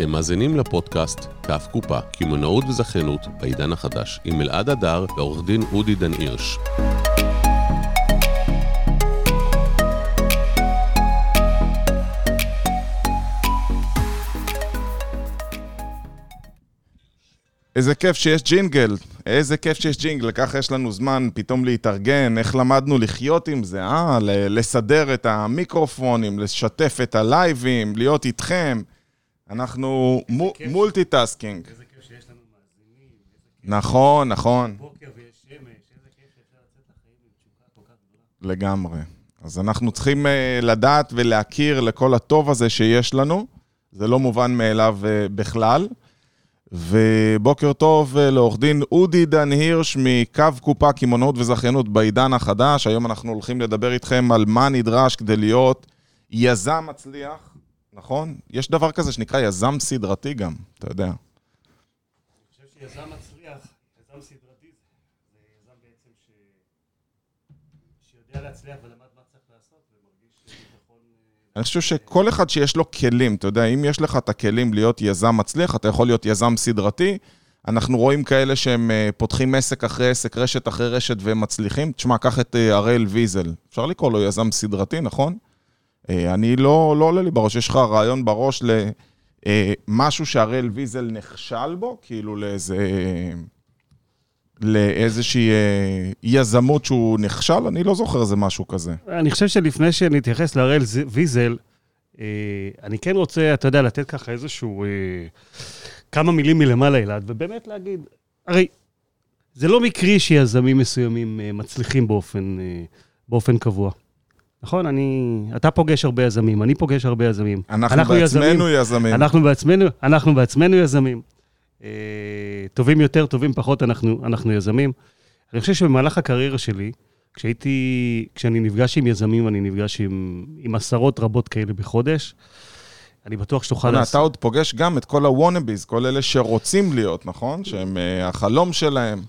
אתם מאזינים לפודקאסט כף קופה, קמעונאות וזכיינות בעידן החדש, עם אלעד הדר ועורך דין אודי דן הירש. איזה כיף שיש ג'ינגל, איזה כיף שיש ג'ינגל, ככה יש לנו זמן פתאום להתארגן, איך למדנו לחיות עם זה, אה? לסדר את המיקרופונים, לשתף את הלייבים, להיות איתכם. אנחנו מו- multitasking. איזה כיף שיש לנו מאזינים, נכון, נכון. לגמרי. אז אנחנו צריכים uh, לדעת ולהכיר לכל הטוב הזה שיש לנו, זה לא מובן מאליו uh, בכלל. ובוקר טוב uh, לעורך דין אודי דן הירש מקו קופה קמעונאות וזכיינות בעידן החדש. היום אנחנו הולכים לדבר איתכם על מה נדרש כדי להיות יזם מצליח, נכון? יש דבר כזה שנקרא יזם סדרתי גם, אתה יודע. אני חושב שיזם מצליח, יזם סדרתי, זה יזם בעצם ש... שיודע להצליח ולמד מה צריך לעשות ומרגיש ביטחון... אה, אני חושב שכל אחד שיש לו כלים, אתה יודע, אם יש לך את הכלים להיות יזם מצליח, אתה יכול להיות יזם סדרתי. אנחנו רואים כאלה שהם אה, פותחים עסק אחרי עסק, רשת אחרי רשת והם מצליחים. תשמע, קח את אה, הראל ויזל. אפשר לקרוא לו יזם סדרתי, נכון? אה, אני לא, לא עולה לי בראש, יש לך רעיון בראש למשהו שהראל ויזל נכשל בו, כאילו לאיזה... לאיזושהי אה, יזמות שהוא נכשל, אני לא זוכר איזה משהו כזה. אני חושב שלפני שנתייחס להראל ויזל, אה, אני כן רוצה, אתה יודע, לתת ככה איזשהו... אה, כמה מילים מלמעלה אלעד, ובאמת להגיד, הרי זה לא מקרי שיזמים מסוימים אה, מצליחים באופן, אה, באופן קבוע. נכון? אני... אתה פוגש הרבה יזמים, אני פוגש הרבה יזמים. אנחנו, אנחנו בעצמנו יזמים. אנחנו בעצמנו, אנחנו בעצמנו יזמים. אה, טובים יותר, טובים פחות, אנחנו, אנחנו יזמים. אני חושב שבמהלך הקריירה שלי, כשהייתי, כשאני נפגש עם יזמים, אני נפגש עם, עם עשרות רבות כאלה בחודש. אני בטוח שתוכל אתה לעשות... עוד פוגש גם את כל הוואנאביז, כל אלה שרוצים להיות, נכון? שהם אה, החלום שלהם.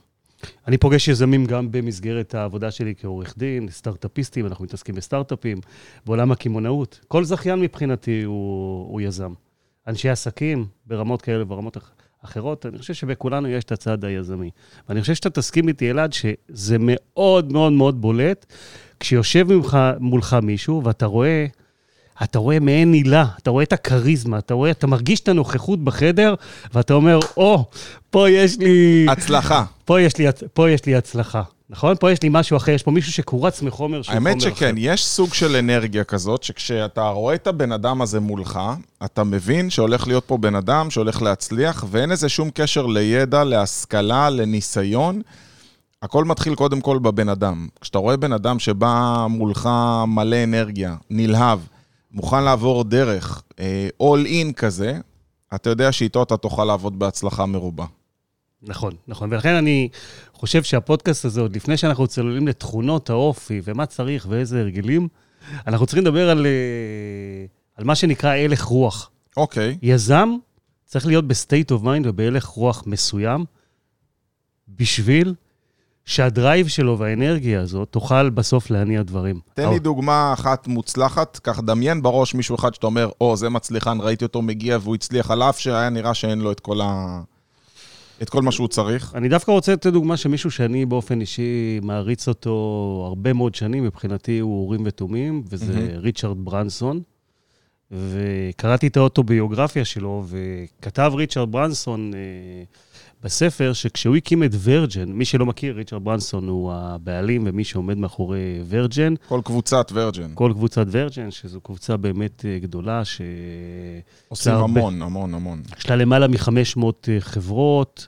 אני פוגש יזמים גם במסגרת העבודה שלי כעורך דין, סטארט-אפיסטים, אנחנו מתעסקים בסטארט-אפים, בעולם הקמעונאות. כל זכיין מבחינתי הוא, הוא יזם. אנשי עסקים ברמות כאלה וברמות אח- אחרות, אני חושב שבכולנו יש את הצד היזמי. ואני חושב שאתה תסכים איתי, אלעד, שזה מאוד מאוד מאוד בולט כשיושב ממך, מולך מישהו ואתה רואה... אתה רואה מעין הילה, אתה רואה את הכריזמה, אתה רואה, אתה מרגיש את הנוכחות בחדר, ואתה אומר, או, פה יש לי... הצלחה. פה יש, לי, פה יש לי הצלחה, נכון? פה יש לי משהו אחר, יש פה מישהו שקורץ מחומר שהוא חומר האמת אחר. שכן, יש סוג של אנרגיה כזאת, שכשאתה רואה את הבן אדם הזה מולך, אתה מבין שהולך להיות פה בן אדם שהולך להצליח, ואין לזה שום קשר לידע, להשכלה, לניסיון. הכל מתחיל קודם כל בבן אדם. כשאתה רואה בן אדם שבא מולך מלא אנרגיה, נלהב, מוכן לעבור דרך, אה, all in כזה, אתה יודע שאיתו אתה תוכל לעבוד בהצלחה מרובה. נכון, נכון. ולכן אני חושב שהפודקאסט הזה, עוד לפני שאנחנו צוללים לתכונות האופי ומה צריך ואיזה הרגלים, אנחנו צריכים לדבר על, אה, על מה שנקרא הלך רוח. אוקיי, יזם צריך להיות ב state of mind ובהלך רוח מסוים, בשביל שה drive שלו והאנרגיה הזאת תוכל בסוף להניע דברים. תן לי דוגמה אחת מוצלחת, כך דמיין בראש מישהו אחד שאתה אומר, או, זה מצליחן, ראיתי אותו מגיע והוא הצליח, על אף שהיה נראה שאין לו את כל, ה... את כל מה שהוא צריך. אני דווקא רוצה לתת דוגמה שמישהו שאני באופן אישי מעריץ אותו הרבה מאוד שנים, מבחינתי הוא אורים ותומים, וזה מהמם. ריצ'רד ברנסון. וקראתי את האוטוביוגרפיה שלו, וכתב ריצ'רד ברנסון אה, בספר שכשהוא הקים את ורג'ן, מי שלא מכיר, ריצ'רד ברנסון הוא הבעלים ומי שעומד מאחורי ורג'ן, כל קבוצת ורג'ן. כל קבוצת ורג'ן, שזו קבוצה באמת אה, גדולה, ש... עושים הרבה. המון, המון, המון. יש לה למעלה מ-500 חברות,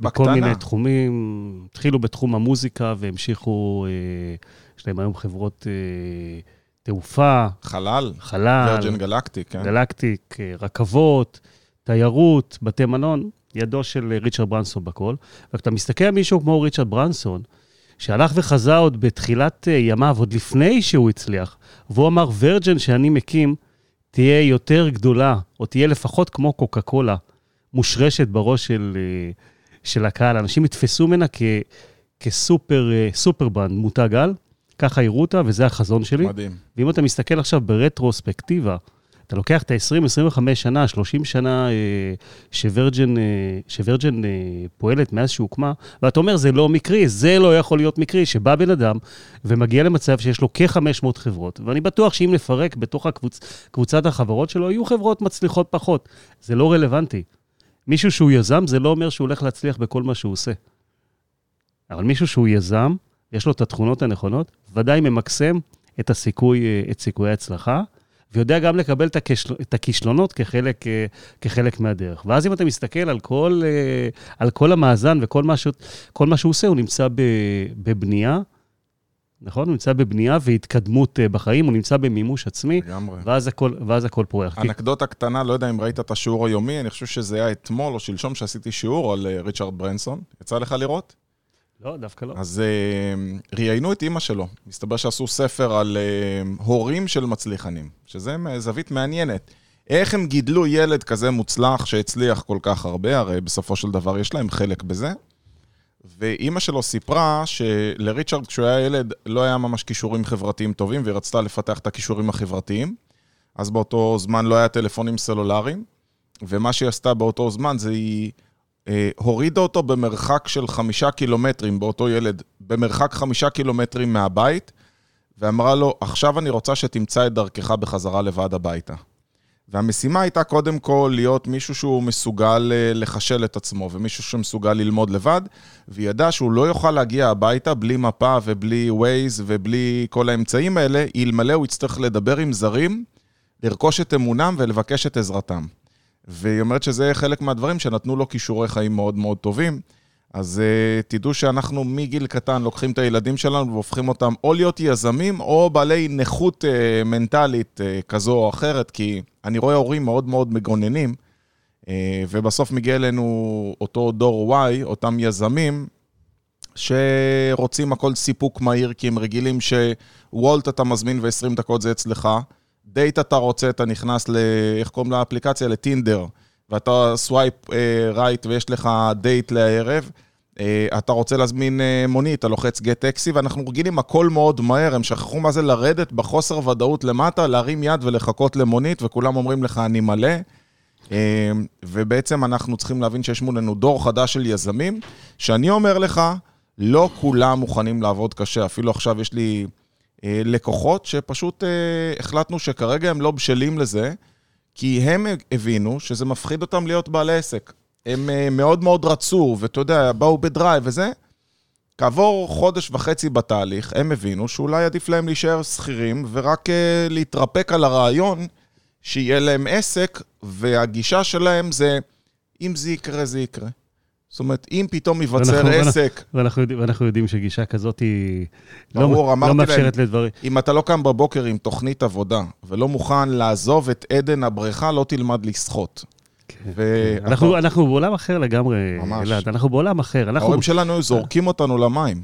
בכל בקטנה. מיני תחומים. התחילו בתחום המוזיקה והמשיכו, אה, יש להם היום חברות אה, תעופה, חלל, חלל, ורג'ן גלקטיק, כן? גלקטיק, אה, רכבות, תיירות, בתי מלון, ידו של ריצ'רד ברנסון בכל. וכשאתה מסתכל על מישהו כמו ריצ'רד ברנסון, שהלך וחזה עוד בתחילת אה, ימיו, עוד לפני שהוא הצליח, והוא אמר, ורג'ן שאני מקים תהיה יותר גדולה, או תהיה לפחות כמו קוקה קולה, מושרשת בראש של, אה, של הקהל. אנשים יתפסו ממנה כ, כסופר אה, סופר ברנד, מותג על, ככה יראו אותה, וזה החזון שלי. מדהים. ואם אתה מסתכל עכשיו ברטרוספקטיבה, אתה לוקח את ה-20-25 שנה, 30 שנה אה, שוורג'ן, אה, שוורג'ן אה, פועלת מאז שהוקמה, ואתה אומר, זה לא מקרי, זה לא יכול להיות מקרי, שבא בן אדם ומגיע למצב שיש לו כ-500 חברות, ואני בטוח שאם נפרק בתוך הקבוצ, קבוצת החברות שלו, יהיו חברות מצליחות פחות. זה לא רלוונטי. מישהו שהוא יזם, זה לא אומר שהוא הולך להצליח בכל מה שהוא עושה. אבל מישהו שהוא יזם, יש לו את התכונות הנכונות, ודאי ממקסם את הסיכוי, את סיכויי ההצלחה, ויודע גם לקבל את, הכשל, את הכישלונות כחלק, כחלק מהדרך. ואז אם אתה מסתכל על כל, על כל המאזן וכל מה, ש, כל מה שהוא עושה, הוא נמצא בבנייה, נכון? הוא נמצא בבנייה והתקדמות בחיים, הוא נמצא במימוש עצמי, לגמרי. ואז הכל, ואז הכל פורח. אנקדוטה קטנה, לא יודע אם ראית את השיעור היומי, אני חושב שזה היה אתמול או שלשום שעשיתי שיעור על ריצ'רד ברנסון. יצא לך לראות? לא, דווקא לא. אז uh, ראיינו את אימא שלו. מסתבר שעשו ספר על uh, הורים של מצליחנים, שזה זווית מעניינת. איך הם גידלו ילד כזה מוצלח שהצליח כל כך הרבה, הרי בסופו של דבר יש להם חלק בזה. ואימא שלו סיפרה שלריצ'רד, כשהוא היה ילד, לא היה ממש כישורים חברתיים טובים, והיא רצתה לפתח את הכישורים החברתיים. אז באותו זמן לא היה טלפונים סלולריים, ומה שהיא עשתה באותו זמן זה היא... אה, הורידה אותו במרחק של חמישה קילומטרים, באותו ילד, במרחק חמישה קילומטרים מהבית, ואמרה לו, עכשיו אני רוצה שתמצא את דרכך בחזרה לבד הביתה. והמשימה הייתה קודם כל להיות מישהו שהוא מסוגל אה, לחשל את עצמו, ומישהו שמסוגל ללמוד לבד, והיא ידעה שהוא לא יוכל להגיע הביתה בלי מפה ובלי ווייז ובלי כל האמצעים האלה, אלמלא הוא יצטרך לדבר עם זרים, לרכוש את אמונם ולבקש את עזרתם. והיא אומרת שזה חלק מהדברים שנתנו לו כישורי חיים מאוד מאוד טובים. אז uh, תדעו שאנחנו מגיל קטן לוקחים את הילדים שלנו והופכים אותם או להיות יזמים או בעלי נכות uh, מנטלית uh, כזו או אחרת, כי אני רואה הורים מאוד מאוד מגוננים, uh, ובסוף מגיע אלינו אותו דור Y, אותם יזמים, שרוצים הכל סיפוק מהיר, כי הם רגילים ש Wolt אתה מזמין ו-20 דקות זה אצלך. דייט אתה רוצה, אתה נכנס ל... איך קוראים לאפליקציה? ל Tinder, ואתה swipe right uh, ויש לך דייט לערב. Uh, אתה רוצה להזמין uh, מונית, אתה לוחץ Gett Taxi, ואנחנו רגילים הכל מאוד מהר, הם שכחו מה זה לרדת בחוסר ודאות למטה, להרים יד ולחכות למונית, וכולם אומרים לך, אני מלא. Uh, ובעצם אנחנו צריכים להבין שיש מולנו דור חדש של יזמים, שאני אומר לך, לא כולם מוכנים לעבוד קשה. אפילו עכשיו יש לי אה, לקוחות שפשוט אה, החלטנו שכרגע הם לא בשלים לזה, כי הם הבינו שזה מפחיד אותם להיות בעלי עסק. הם אה, מאוד מאוד רצו, ואתה יודע, באו בדרייב וזה. כעבור חודש וחצי בתהליך, הם הבינו שאולי עדיף להם להישאר שכירים ורק להתרפק על הרעיון שיהיה להם עסק, והגישה שלהם זה, אם זה יקרה, זה יקרה. זאת אומרת, אם פתאום ייווצר ואנחנו, עסק... ואנחנו, ואנחנו, ואנחנו יודעים שגישה כזאת היא לא ברור, לא, לא מאפשרת להם, לדברים. אם אתה לא קם בבוקר עם תוכנית עבודה ולא מוכן לעזוב את עדן הבריכה, לא תלמד לשחות. כן, ו... כן. אנחנו, אנחנו בעולם אחר לגמרי, אלעד, אנחנו בעולם אחר. אנחנו... ההורים שלנו היו זורקים אותנו למים.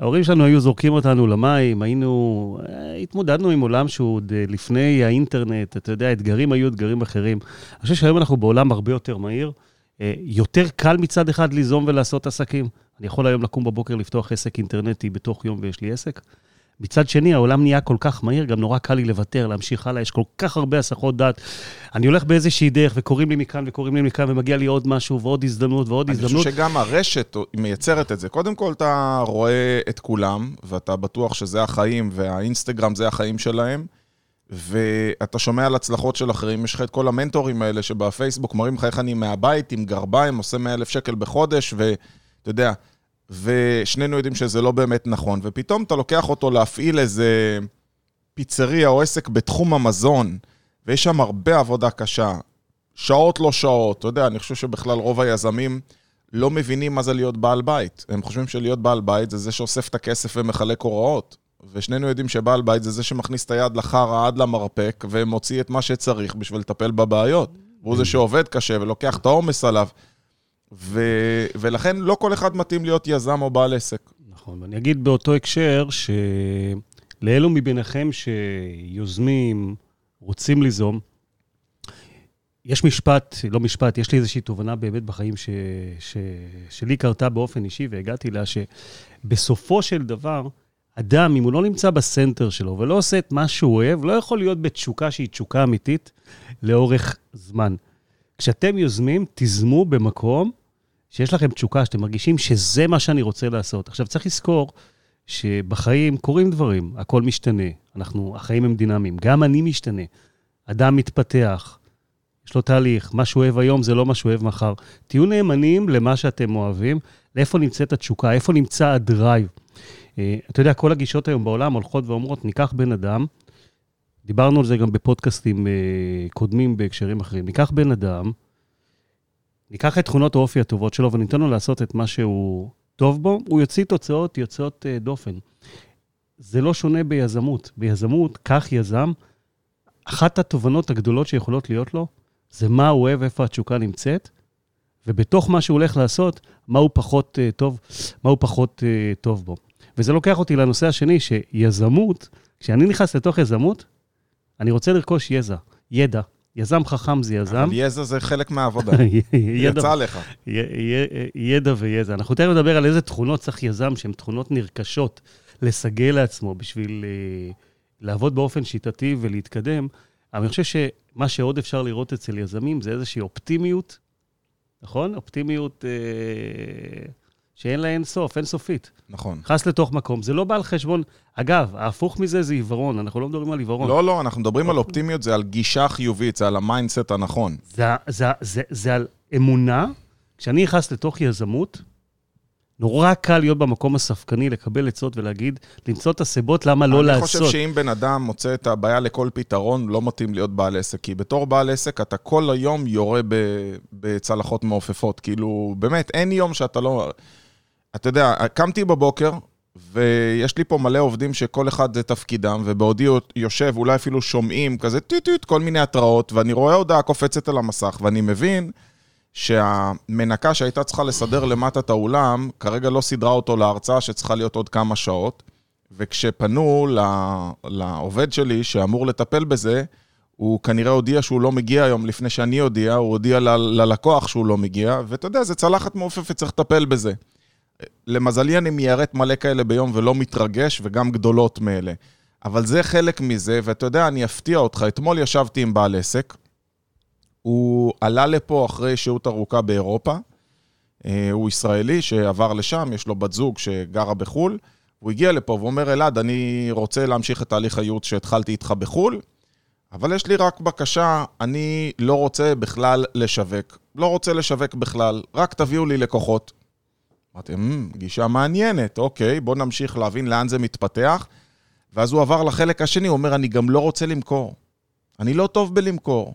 ההורים שלנו היו זורקים אותנו למים, היינו, התמודדנו עם עולם שהוא עוד אה, לפני האינטרנט, אתה יודע, אתגרים היו אתגרים אחרים. אני חושב שהיום אנחנו בעולם הרבה יותר מהיר. אה, יותר קל מצד אחד ליזום ולעשות עסקים. אני יכול היום לקום בבוקר, לפתוח עסק אינטרנטי בתוך יום ויש לי עסק. מצד שני, העולם נהיה כל כך מהיר, גם נורא קל לי לוותר, להמשיך הלאה, יש כל כך הרבה הסחות דעת. אני הולך באיזושהי דרך, וקוראים לי מכאן וקוראים לי מכאן, ומגיע לי עוד משהו, ועוד הזדמנות, ועוד אני הזדמנות. אני חושב שגם הרשת מייצרת את זה. קודם כל, אתה רואה את כולם, ואתה בטוח שזה החיים, והאינסטגרם זה החיים שלהם. ואתה שומע על הצלחות של אחרים, יש לך את כל המנטורים האלה שבפייסבוק מראים לך איך אני מהבית עם גרביים, עושה 100 אלף שקל בחודש, ואתה יודע, ושנינו יודעים שזה לא באמת נכון, ופתאום אתה לוקח אותו להפעיל איזה פיצריה או עסק בתחום המזון, ויש שם הרבה עבודה קשה, שעות לא שעות, אתה יודע, אני חושב שבכלל רוב היזמים לא מבינים מה זה להיות בעל בית. הם חושבים שלהיות בעל בית זה זה שאוסף את הכסף ומחלק הוראות. ושנינו יודעים שבעל בית זה זה שמכניס את היד לחרא עד למרפק ומוציא את מה שצריך בשביל לטפל בבעיות. והוא זה שעובד קשה ולוקח את העומס עליו. ו... ולכן לא כל אחד מתאים להיות יזם או בעל עסק. נכון, ואני אגיד באותו הקשר שלאלו מביניכם שיוזמים, רוצים ליזום, יש משפט, לא משפט, יש לי איזושהי תובנה באמת בחיים ש... ש... שלי קרתה באופן אישי והגעתי לה, שבסופו של דבר, אדם, אם הוא לא נמצא בסנטר שלו ולא עושה את מה שהוא אוהב, לא יכול להיות בתשוקה שהיא תשוקה אמיתית לאורך זמן. כשאתם יוזמים, תיזמו במקום שיש לכם תשוקה, שאתם מרגישים שזה מה שאני רוצה לעשות. עכשיו, צריך לזכור שבחיים קורים דברים, הכל משתנה. אנחנו, החיים הם דינמיים. גם אני משתנה. אדם מתפתח, יש לו תהליך, מה שהוא אוהב היום זה לא מה שהוא אוהב מחר. תהיו נאמנים למה שאתם אוהבים, לאיפה נמצאת התשוקה, איפה נמצא הדרייב. אה, אתה יודע, כל הגישות היום בעולם הולכות ואומרות, ניקח בן אדם, דיברנו על זה גם בפודקאסטים אה, קודמים בהקשרים אחרים, ניקח בן אדם, ניקח את תכונות האופי הטובות שלו וניתן לו לעשות את מה שהוא טוב בו, הוא יוציא תוצאות יוצאות אה, דופן. זה לא שונה ביזמות. ביזמות, קח יזם, אחת התובנות הגדולות שיכולות להיות לו, זה מה הוא אוהב, איפה התשוקה נמצאת, ובתוך מה שהוא הולך לעשות, מה הוא פחות uh, טוב, מה הוא פחות uh, טוב בו. וזה לוקח אותי לנושא השני, שיזמות, כשאני נכנס לתוך יזמות, אני רוצה לרכוש יזע, ידע. יזם חכם זה יזם. אבל יזע זה חלק מהעבודה. יצא לך. ידע ויזע. אנחנו תכף נדבר על איזה תכונות צריך יזם, שהן תכונות נרכשות, לסגל לעצמו בשביל uh, לעבוד באופן שיטתי ולהתקדם. אבל אני חושב שמה שעוד אפשר לראות אצל יזמים זה איזושהי אופטימיות, נכון? אופטימיות אה, שאין לה אין סוף, אין סופית. נכון. נכנס לתוך מקום, זה לא בא על חשבון... אגב, ההפוך מזה זה עיוורון, אנחנו לא מדברים על עיוורון. לא, לא, אנחנו מדברים על אופטימיות, זה על גישה חיובית, זה על ה mindset הנכון. זה, זה, זה, זה על אמונה. כשאני נכנס לתוך יזמות, נורא קל להיות במקום הספקני, לקבל עצות ולהגיד, למצוא את הסיבות למה לא לעשות. אני חושב שאם בן אדם מוצא את הבעיה לכל פתרון, לא מתאים להיות בעל עסק. כי בתור בעל עסק, אתה כל היום יורה בצלחות מעופפות. כאילו, באמת, אין יום שאתה לא... אתה יודע, קמתי בבוקר, ויש לי פה מלא עובדים שכל אחד זה תפקידם, ובעודי יושב, אולי אפילו שומעים כזה טיט-טיט, כל מיני התראות, ואני רואה הודעה קופצת על המסך, ואני מבין שהמנקה שהייתה צריכה לסדר למטה את האולם, כרגע לא סידרה אותו להרצאה שצריכה להיות עוד כמה שעות, וכשפנו לעובד שלי שאמור לטפל בזה, הוא כנראה הודיע שהוא לא מגיע היום לפני שאני הודיע, הוא הודיע ללקוח שהוא לא מגיע, ואתה יודע, זה צלחת מעופפת, צריך לטפל בזה. למזלי, אני מיירט מלא כאלה ביום ולא מתרגש, וגם גדולות מאלה. אבל זה חלק מזה, ואתה יודע, אני אפתיע אותך. אתמול ישבתי עם בעל עסק, הוא עלה לפה אחרי שהות ארוכה באירופה. אה, הוא ישראלי שעבר לשם, יש לו בת זוג שגרה בחו"ל. הוא הגיע לפה ואומר, אלעד, אני רוצה להמשיך את תהליך הייעוץ שהתחלתי איתך בחו"ל, אבל יש לי רק בקשה, אני לא רוצה בכלל לשווק. לא רוצה לשווק בכלל, רק תביאו לי לקוחות. אמרתי, אמ, גישה מעניינת, אוקיי, בוא נמשיך להבין לאן זה מתפתח. ואז הוא עבר לחלק השני, הוא אומר, אני גם לא רוצה למכור. אני לא טוב בלמכור.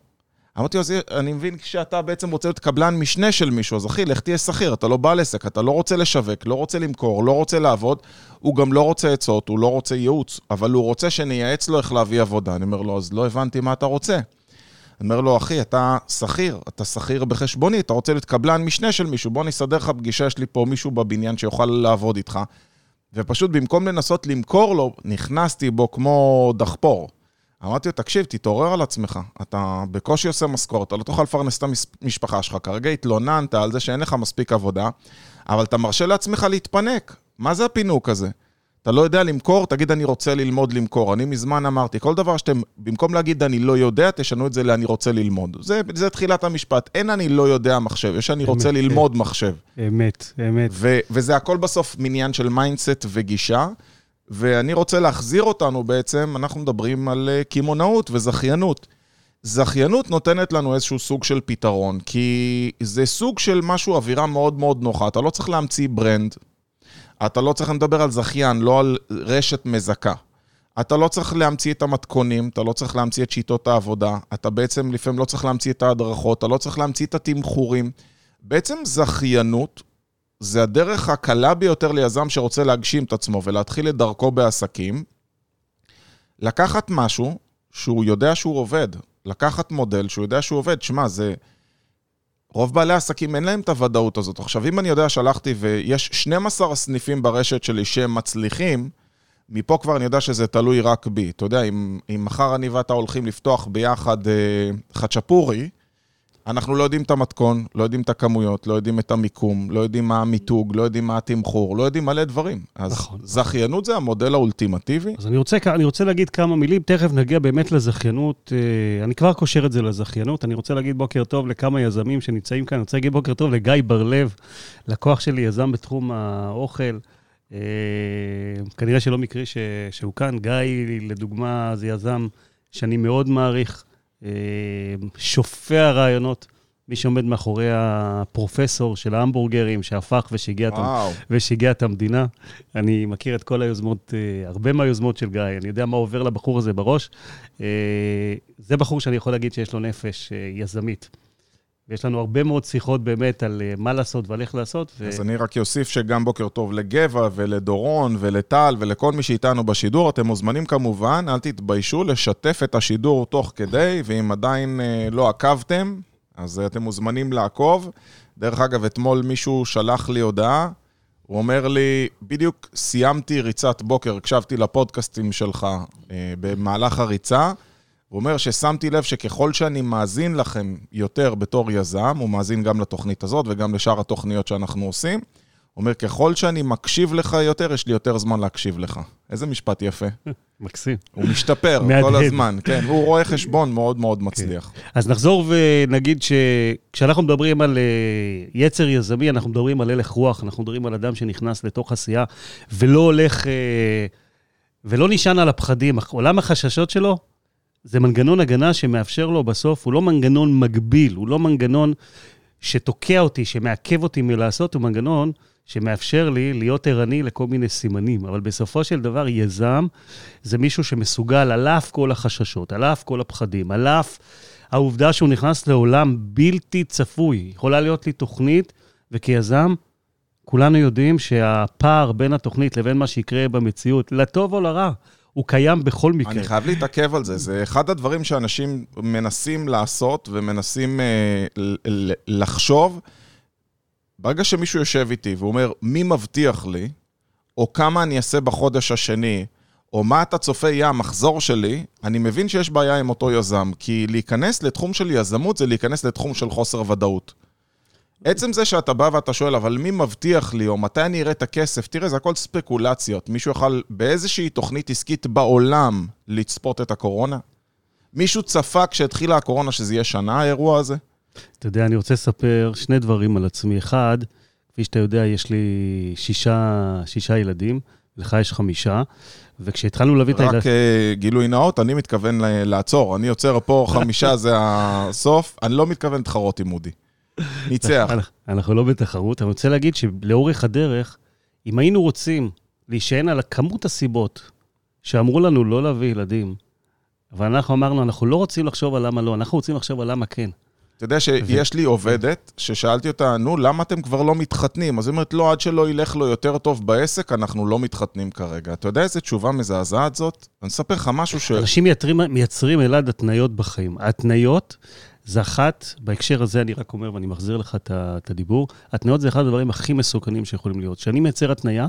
אמרתי לו, אני מבין שאתה בעצם רוצה להיות קבלן משנה של מישהו, אז אחי, לך תהיה שכיר, אתה לא בעל עסק, אתה לא רוצה לשווק, לא רוצה למכור, לא רוצה לעבוד, הוא גם לא רוצה עצות, הוא לא רוצה ייעוץ, אבל הוא רוצה שנייעץ לו איך להביא עבודה. אני אומר לו, אז לא הבנתי מה אתה רוצה. אומר לו, אחי, אתה שכיר, אתה שכיר בחשבוני, אתה רוצה להיות קבלן משנה של מישהו, בוא נסדר לך פגישה, יש לי פה מישהו בבניין שיוכל לעבוד איתך. ופשוט במקום לנסות למכור לו, נכנסתי בו כמו דחפור. אמרתי לו, תקשיב, תתעורר על עצמך. אתה בקושי עושה משכורת, אתה לא תוכל לפרנס את המשפחה שלך. כרגע התלוננת על זה שאין לך מספיק עבודה, אבל אתה מרשה לעצמך להתפנק. מה זה הפינוק הזה? אתה לא יודע למכור, תגיד, אני רוצה ללמוד למכור. אני מזמן אמרתי, כל דבר שאתם, במקום להגיד אני לא יודע, תשנו את זה ל"אני רוצה ללמוד". זה, זה תחילת המשפט. אין אני לא יודע מחשב, יש אני רוצה אמת, ללמוד מחשב. אמת, אמת. ו- וזה הכל בסוף מניין של mindset וגישה. ואני רוצה להחזיר אותנו בעצם, אנחנו מדברים על אה, קמעונאות וזכיינות. זכיינות נותנת לנו איזשהו סוג של פתרון, כי זה סוג של משהו, אווירה מאוד מאוד נוחה. אתה לא צריך להמציא ברנד, אתה לא צריך לדבר על זכיין, לא על רשת מזכה. אתה לא צריך להמציא את המתכונים, אתה לא צריך להמציא את שיטות העבודה, אתה בעצם לפעמים לא צריך להמציא את ההדרכות, אתה לא צריך להמציא את התמחורים. בעצם זכיינות זה הדרך הקלה ביותר ליזם שרוצה להגשים את עצמו ולהתחיל את דרכו בעסקים, לקחת משהו שהוא יודע שהוא עובד, לקחת מודל שהוא יודע שהוא עובד. שמע, זה... רוב בעלי עסקים אין להם את הוודאות הזאת. עכשיו, אם אני יודע שהלכתי ויש 12 סניפים ברשת שלי שהם מצליחים, מפה כבר אני יודע שזה תלוי רק בי. אתה יודע, אם, אם מחר אני ואתה הולכים לפתוח ביחד אה, חצ'פורי, אנחנו לא יודעים את המתכון, לא יודעים את הכמויות, לא יודעים את המיקום, לא יודעים מה המיתוג, לא יודעים מה התמחור, לא יודעים מלא דברים. אז נכון. זכיינות זה המודל האולטימטיבי. אז אני רוצה, אני רוצה להגיד כמה מילים, תכף נגיע באמת לזכיינות. אה, אני כבר קושר את זה לזכיינות. אני רוצה להגיד בוקר טוב לכמה יזמים שנמצאים כאן. אני רוצה להגיד בוקר טוב לגיא בר-לב, לקוח שלי, יזם בתחום האוכל. אה, כנראה שלא מקרי ש, שהוא כאן. גיא, לדוגמה, זה יזם שאני מאוד מעריך, שופע רעיונות. מי שעומד מאחורי הפרופסור של ההמבורגרים, שהפך ושיגע, את, ושיגע את המדינה. אני מכיר את כל היוזמות, אה, הרבה מהיוזמות של גיא, אני יודע מה עובר לבחור הזה בראש. אה, זה בחור שאני יכול להגיד שיש לו נפש אה, יזמית. ויש לנו הרבה מאוד שיחות באמת על מה לעשות ועל איך לעשות. ו... אז אני רק אוסיף שגם בוקר טוב לגבע ולדורון ולטל ולכל מי שאיתנו בשידור. אתם מוזמנים כמובן, אל תתביישו, לשתף את השידור תוך כדי, ואם עדיין לא עקבתם, אז אתם מוזמנים לעקוב. דרך אגב, אתמול מישהו שלח לי הודעה, הוא אומר לי, בדיוק סיימתי ריצת בוקר, הקשבתי לפודקאסטים שלך אה, במהלך הריצה. הוא אומר ששמתי לב שככל שאני מאזין לכם יותר בתור יזם, הוא מאזין גם לתוכנית הזאת וגם לשאר התוכניות שאנחנו עושים, הוא אומר, ככל שאני מקשיב לך יותר, יש לי יותר זמן להקשיב לך. איזה משפט יפה. מקסים. הוא משתפר כל הזמן, כן, והוא רואה חשבון מאוד מאוד. מצליח. כן. אז נחזור ונגיד שכשאנחנו מדברים על uh, יצר יזמי, אנחנו מדברים על הלך רוח, אנחנו מדברים על אדם שנכנס לתוך עשייה ולא הולך, uh, ולא נשען על הפחדים. עולם החששות שלו זה מנגנון הגנה שמאפשר לו בסוף, הוא לא מנגנון מגביל, הוא לא מנגנון שתוקע אותי, שמעכב אותי מלעשות, הוא מנגנון שמאפשר לי להיות ערני לכל מיני סימנים. אבל בסופו של דבר, יזם זה מישהו שמסוגל, על אף כל החששות, על אף כל הפחדים, על אף העובדה שהוא נכנס לעולם בלתי צפוי. יכולה להיות לי תוכנית, וכיזם, כולנו יודעים שהפער בין התוכנית לבין מה שיקרה במציאות, לטוב או לרע, הוא קיים בכל מקרה. אני חייב להתעכב על זה. זה אחד הדברים שאנשים מנסים לעשות ומנסים אה, לחשוב. ברגע שמישהו יושב איתי ואומר, מי מבטיח לי, או כמה אני אעשה בחודש השני, או מה אתה צופה יהיה המחזור שלי, אני מבין שיש בעיה עם אותו יזם. כי להיכנס לתחום של יזמות זה להיכנס לתחום של חוסר ודאות. עצם זה שאתה בא ואתה שואל, אבל מי מבטיח לי, או מתי אני אראה את הכסף, תראה, זה הכל ספקולציות. מישהו יוכל באיזושהי תוכנית עסקית בעולם לצפות את הקורונה? מישהו צפה כשהתחילה הקורונה שזה יהיה שנה, האירוע הזה? אתה יודע, אני רוצה לספר שני דברים על עצמי. אחד, כפי שאתה יודע, יש לי שישה, שישה ילדים, לך יש חמישה, וכשהתחלנו להביא את הילדים... רק uh, גילוי נאות, אני מתכוון לעצור. אני עוצר פה חמישה, זה הסוף. אני לא מתכוון להתחרות עם אודי. ניצח. אנחנו לא בתחרות, אני רוצה להגיד שלאורך הדרך, אם היינו רוצים להישען על כמות הסיבות שאמרו לנו לא להביא ילדים, אבל אנחנו אמרנו, אנחנו לא רוצים לחשוב על למה לא, אנחנו רוצים לחשוב על למה כן. אתה יודע שיש לי עובדת ששאלתי אותה, נו, למה אתם כבר לא מתחתנים? אז היא אומרת, לא, עד שלא ילך לו יותר טוב בעסק, אנחנו לא מתחתנים כרגע. אתה יודע איזה תשובה מזעזעת זאת? אני אספר לך משהו ש... אנשים מייצרים, מייצרים אלעד התניות בחיים. התניות זה אחת, בהקשר הזה אני רק אומר, ואני מחזיר לך את הדיבור, התניות זה אחד הדברים הכי מסוכנים שיכולים להיות. כשאני מייצר התניה,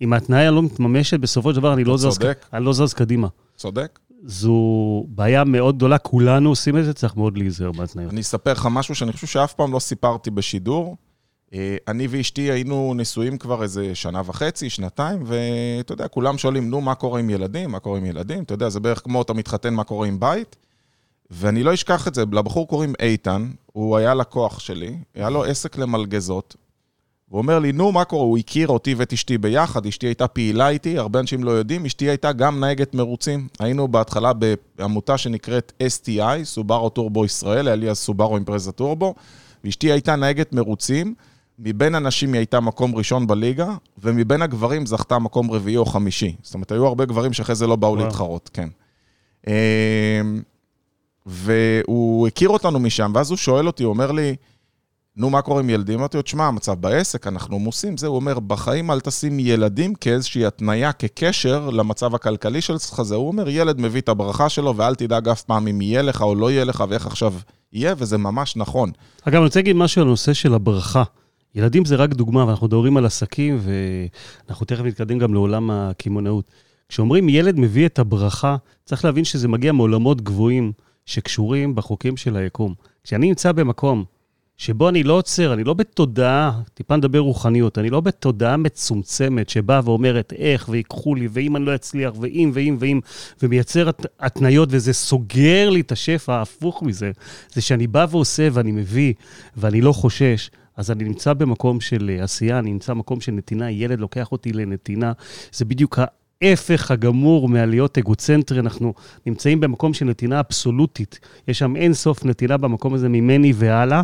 אם ההתניה לא מתממשת, בסופו של דבר אני לא, זז, אני לא זז קדימה. צודק. זו בעיה מאוד גדולה, כולנו עושים את זה, צריך מאוד להיזהר בהתניות. אני אספר לך משהו שאני חושב שאף פעם לא סיפרתי בשידור. אה, אני ואשתי היינו נשואים כבר איזה שנה וחצי, שנתיים, ואתה יודע, כולם שואלים, נו, מה קורה עם ילדים? מה קורה עם ילדים? אתה יודע, זה בערך כמו אתה מתחתן, מה קורה עם בית? ואני לא אשכח את זה, לבחור קוראים איתן, הוא היה לקוח שלי, היה לו עסק למלגזות, הוא אומר לי, נו, מה קורה? הוא הכיר אותי ואת אשתי ביחד, אשתי הייתה פעילה איתי, הרבה אנשים לא יודעים, אשתי הייתה גם נהגת מרוצים. היינו בהתחלה בעמותה שנקראת STI, סובארו טורבו ישראל, היה לי אז סובארו אימפרזה טורבו, ואשתי הייתה נהגת מרוצים, מבין הנשים היא הייתה מקום ראשון בליגה, ומבין הגברים זכתה מקום רביעי או חמישי. זאת אומרת, היו הרבה גברים שאחרי זה לא באו להתחרות, כן. והוא הכיר אותנו משם, ואז הוא שואל אותי, הוא אומר לי, נו, מה קורה עם ילדים? אמרתי לו, תשמע, המצב בעסק, אנחנו עמוסים, זה, הוא אומר, בחיים אל תשים ילדים כאיזושהי התניה, כקשר למצב הכלכלי שלך, זה, הוא אומר, ילד מביא את הברכה שלו, ואל תדאג אף פעם אם יהיה לך או לא יהיה לך, ואיך עכשיו יהיה, וזה ממש נכון. אגב, אני רוצה להגיד משהו על הנושא של הברכה. ילדים זה רק דוגמה, ואנחנו מדברים על עסקים, ואנחנו תכף נתקדם גם לעולם הקמעונאות. כשאומרים ילד מביא את הברכה, צריך להבין שזה מגיע מעולמות גבוהים שקשורים בחוקים של היקום. כשאני נמצא במקום שבו אני לא עוצר, אני לא בתודעה, טיפה נדבר רוחניות, אני לא בתודעה מצומצמת שבאה ואומרת איך ויקחו לי, ואם אני לא אצליח, ואם ואם ואם, ומייצר התניות וזה סוגר לי את השפע, ההפוך מזה, זה שאני בא ועושה ואני מביא ואני לא חושש. אז אני נמצא במקום של עשייה, אני נמצא במקום של נתינה, ילד לוקח אותי לנתינה, זה בדיוק ההפך הגמור מהלהיות אגוצנטרי, אנחנו נמצאים במקום של נתינה אבסולוטית. יש שם אין סוף נתינה במקום הזה ממני והלאה,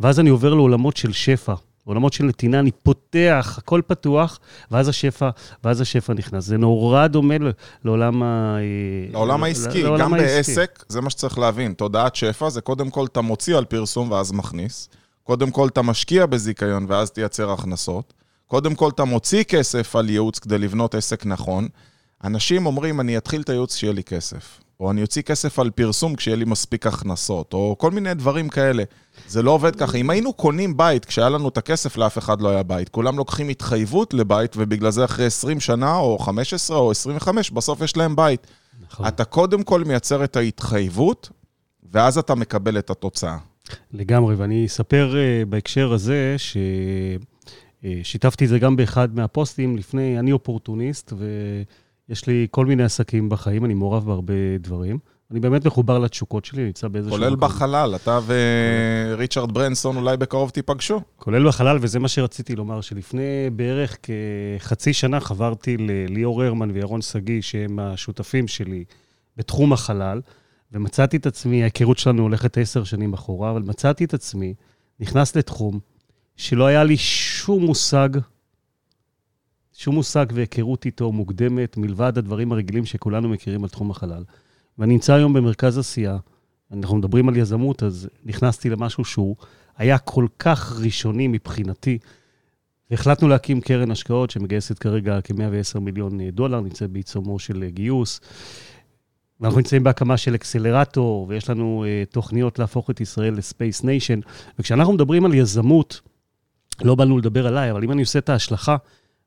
ואז אני עובר לעולמות של שפע. עולמות של נתינה, אני פותח, הכל פתוח, ואז השפע, ואז השפע נכנס. זה נורא דומה לעולם ה... לעולם העסקי, לעולם גם העסקי. בעסק, זה מה שצריך להבין. תודעת שפע זה קודם כל אתה מוציא על פרסום ואז מכניס. קודם כל אתה משקיע בזיכיון ואז תייצר הכנסות. קודם כל, אתה מוציא כסף על ייעוץ כדי לבנות עסק נכון. אנשים אומרים, אני אתחיל את הייעוץ כשיהיה לי כסף. או אני אוציא כסף על פרסום כשיהיה לי מספיק הכנסות, או כל מיני דברים כאלה. זה לא עובד ככה. אם היינו קונים בית כשהיה לנו את הכסף, לאף אחד לא היה בית. כולם לוקחים התחייבות לבית, ובגלל זה אחרי 20 שנה, או 15, או 25, בסוף יש להם בית. נכון. אתה קודם כל מייצר את ההתחייבות, ואז אתה מקבל את התוצאה. לגמרי, ואני אספר uh, בהקשר הזה, ש... אה, שיתפתי את זה גם באחד מהפוסטים לפני, אני אופורטוניסט, ויש לי כל מיני עסקים בחיים, אני מעורב בהרבה דברים. אני באמת מחובר לתשוקות שלי, נמצא באיזשהו... כולל מקום. בחלל, אתה וריצ'רד ברנסון אולי בקרוב תיפגשו. כולל בחלל, וזה מה שרציתי לומר, שלפני בערך כחצי שנה חברתי לליאור הרמן וירון שגיא, שהם השותפים שלי בתחום החלל, ומצאתי את עצמי, ההיכרות שלנו הולכת עשר שנים אחורה, אבל מצאתי את עצמי נכנס לתחום שלא היה לי שום מושג, שום מושג והיכרות איתו מוקדמת, מלבד הדברים הרגילים שכולנו מכירים על תחום החלל. ואני נמצא היום במרכז עשייה, אנחנו מדברים על יזמות, אז נכנסתי למשהו שהוא היה כל כך ראשוני מבחינתי. והחלטנו להקים קרן השקעות שמגייסת כרגע כ-110 מיליון דולר, נמצאת בעיצומו של גיוס. ואנחנו נמצאים בהקמה של accelerator, ויש לנו uh, תוכניות להפוך את ישראל ל space nation. וכשאנחנו מדברים על יזמות, לא באנו לדבר עליי, אבל אם אני עושה את ההשלכה,